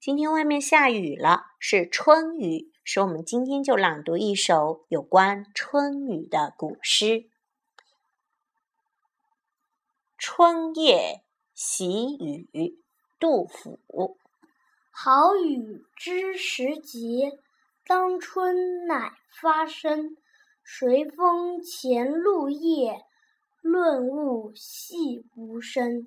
今天外面下雨了，是春雨，所以我们今天就朗读一首有关春雨的古诗。春夜喜雨，杜甫。好雨知时节，当春乃发生。随风潜入夜，润物细无声。